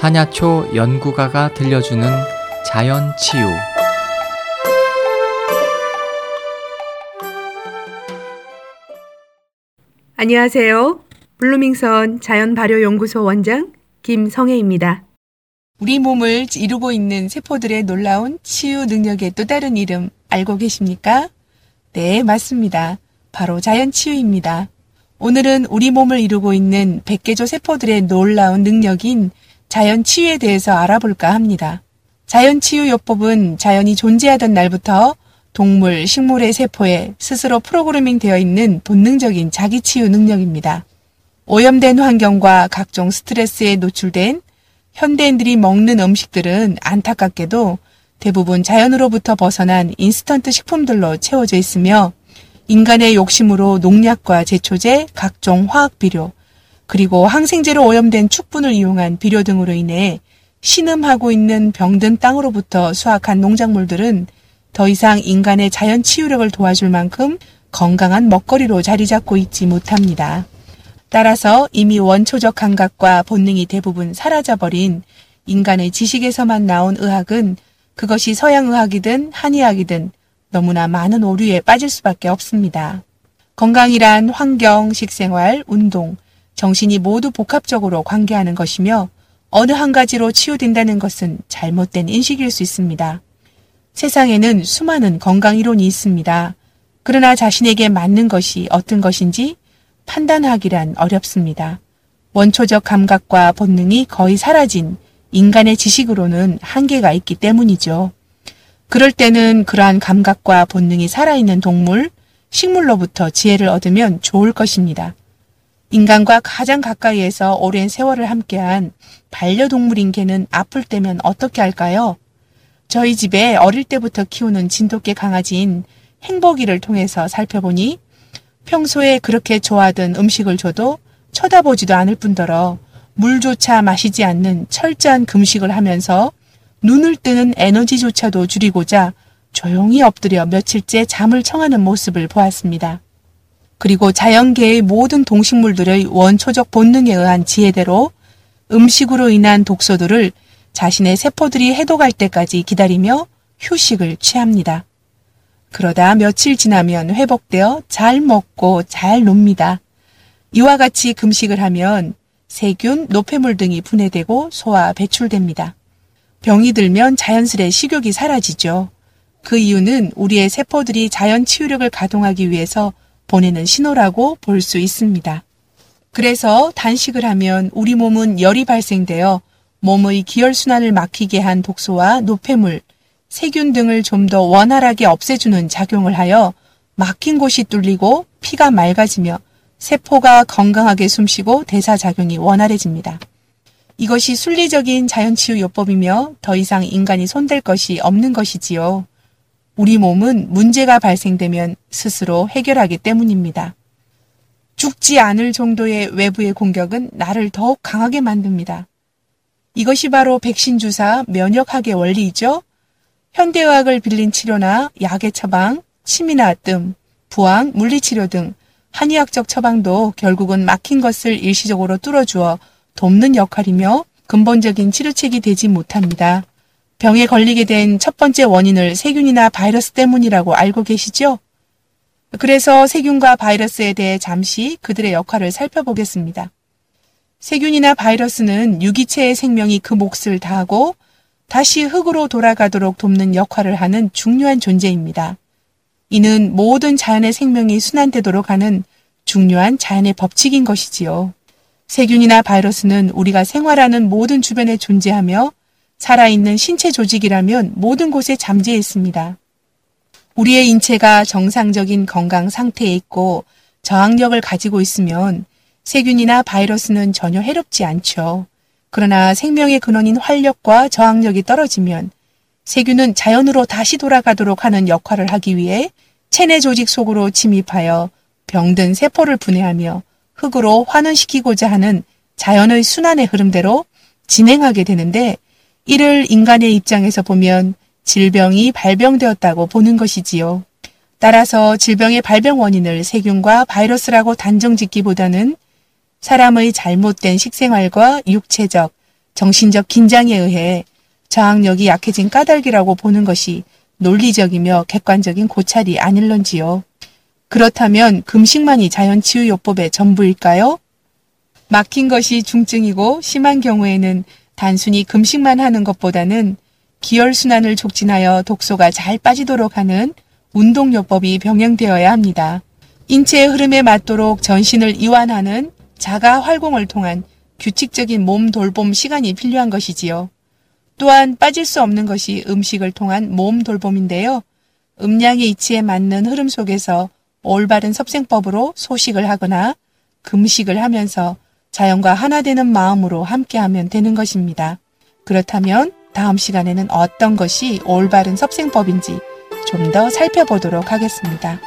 사냐초 연구가가 들려주는 자연 치유 안녕하세요. 블루밍선 자연 발효 연구소 원장 김성혜입니다. 우리 몸을 이루고 있는 세포들의 놀라운 치유 능력의 또 다른 이름 알고 계십니까? 네, 맞습니다. 바로 자연 치유입니다. 오늘은 우리 몸을 이루고 있는 백개조 세포들의 놀라운 능력인 자연 치유에 대해서 알아볼까 합니다. 자연 치유 요법은 자연이 존재하던 날부터 동물, 식물의 세포에 스스로 프로그래밍 되어 있는 본능적인 자기 치유 능력입니다. 오염된 환경과 각종 스트레스에 노출된 현대인들이 먹는 음식들은 안타깝게도 대부분 자연으로부터 벗어난 인스턴트 식품들로 채워져 있으며 인간의 욕심으로 농약과 제초제, 각종 화학 비료, 그리고 항생제로 오염된 축분을 이용한 비료 등으로 인해 신음하고 있는 병든 땅으로부터 수확한 농작물들은 더 이상 인간의 자연 치유력을 도와줄 만큼 건강한 먹거리로 자리 잡고 있지 못합니다. 따라서 이미 원초적 감각과 본능이 대부분 사라져버린 인간의 지식에서만 나온 의학은 그것이 서양의학이든 한의학이든 너무나 많은 오류에 빠질 수밖에 없습니다. 건강이란 환경, 식생활, 운동, 정신이 모두 복합적으로 관계하는 것이며 어느 한 가지로 치유된다는 것은 잘못된 인식일 수 있습니다. 세상에는 수많은 건강 이론이 있습니다. 그러나 자신에게 맞는 것이 어떤 것인지 판단하기란 어렵습니다. 원초적 감각과 본능이 거의 사라진 인간의 지식으로는 한계가 있기 때문이죠. 그럴 때는 그러한 감각과 본능이 살아있는 동물, 식물로부터 지혜를 얻으면 좋을 것입니다. 인간과 가장 가까이에서 오랜 세월을 함께한 반려동물인 개는 아플 때면 어떻게 할까요? 저희 집에 어릴 때부터 키우는 진돗개 강아지인 행복이를 통해서 살펴보니 평소에 그렇게 좋아하던 음식을 줘도 쳐다보지도 않을 뿐더러 물조차 마시지 않는 철저한 금식을 하면서 눈을 뜨는 에너지조차도 줄이고자 조용히 엎드려 며칠째 잠을 청하는 모습을 보았습니다. 그리고 자연계의 모든 동식물들의 원초적 본능에 의한 지혜대로 음식으로 인한 독소들을 자신의 세포들이 해독할 때까지 기다리며 휴식을 취합니다. 그러다 며칠 지나면 회복되어 잘 먹고 잘 놉니다. 이와 같이 금식을 하면 세균, 노폐물 등이 분해되고 소화, 배출됩니다. 병이 들면 자연스레 식욕이 사라지죠. 그 이유는 우리의 세포들이 자연 치유력을 가동하기 위해서 보내는 신호라고 볼 수 있습니다. 그래서 단식을 하면 우리 몸은 열이 발생되어 몸의 기혈순환을 막히게 한 독소와 노폐물, 세균 등을 좀 더 원활하게 없애주는 작용을 하여 막힌 곳이 뚫리고 피가 맑아지며 세포가 건강하게 숨쉬고 대사작용이 원활해집니다. 이것이 순리적인 자연치유요법이며 더 이상 인간이 손댈 것이 없는 것이지요. 우리 몸은 문제가 발생되면 스스로 해결하기 때문입니다. 죽지 않을 정도의 외부의 공격은 나를 더욱 강하게 만듭니다. 이것이 바로 백신 주사 면역학의 원리이죠. 현대의학을 빌린 치료나 약의 처방, 침이나 뜸, 부항, 물리치료 등 한의학적 처방도 결국은 막힌 것을 일시적으로 뚫어주어 돕는 역할이며 근본적인 치료책이 되지 못합니다. 병에 걸리게 된 첫 번째 원인을 세균이나 바이러스 때문이라고 알고 계시죠? 그래서 세균과 바이러스에 대해 잠시 그들의 역할을 살펴보겠습니다. 세균이나 바이러스는 유기체의 생명이 그 몫을 다하고 다시 흙으로 돌아가도록 돕는 역할을 하는 중요한 존재입니다. 이는 모든 자연의 생명이 순환되도록 하는 중요한 자연의 법칙인 것이지요. 세균이나 바이러스는 우리가 생활하는 모든 주변에 존재하며 살아있는 신체 조직이라면 모든 곳에 잠재해 있습니다. 우리의 인체가 정상적인 건강 상태에 있고 저항력을 가지고 있으면 세균이나 바이러스는 전혀 해롭지 않죠. 그러나 생명의 근원인 활력과 저항력이 떨어지면 세균은 자연으로 다시 돌아가도록 하는 역할을 하기 위해 체내 조직 속으로 침입하여 병든 세포를 분해하며 흙으로 환원시키고자 하는 자연의 순환의 흐름대로 진행하게 되는데 이를 인간의 입장에서 보면 질병이 발병되었다고 보는 것이지요. 따라서 질병의 발병 원인을 세균과 바이러스라고 단정 짓기보다는 사람의 잘못된 식생활과 육체적, 정신적 긴장에 의해 저항력이 약해진 까닭이라고 보는 것이 논리적이며 객관적인 고찰이 아닐런지요. 그렇다면 금식만이 자연치유요법의 전부일까요? 막힌 것이 중증이고 심한 경우에는 단순히 금식만 하는 것보다는 기혈순환을 촉진하여 독소가 잘 빠지도록 하는 운동요법이 병행되어야 합니다. 인체의 흐름에 맞도록 전신을 이완하는 자가 활공을 통한 규칙적인 몸 돌봄 시간이 필요한 것이지요. 또한 빠질 수 없는 것이 음식을 통한 몸 돌봄인데요. 음양의 이치에 맞는 흐름 속에서 올바른 섭생법으로 소식을 하거나 금식을 하면서 자연과 하나 되는 마음으로 함께하면 되는 것입니다. 그렇다면 다음 시간에는 어떤 것이 올바른 섭생법인지 좀 더 살펴보도록 하겠습니다.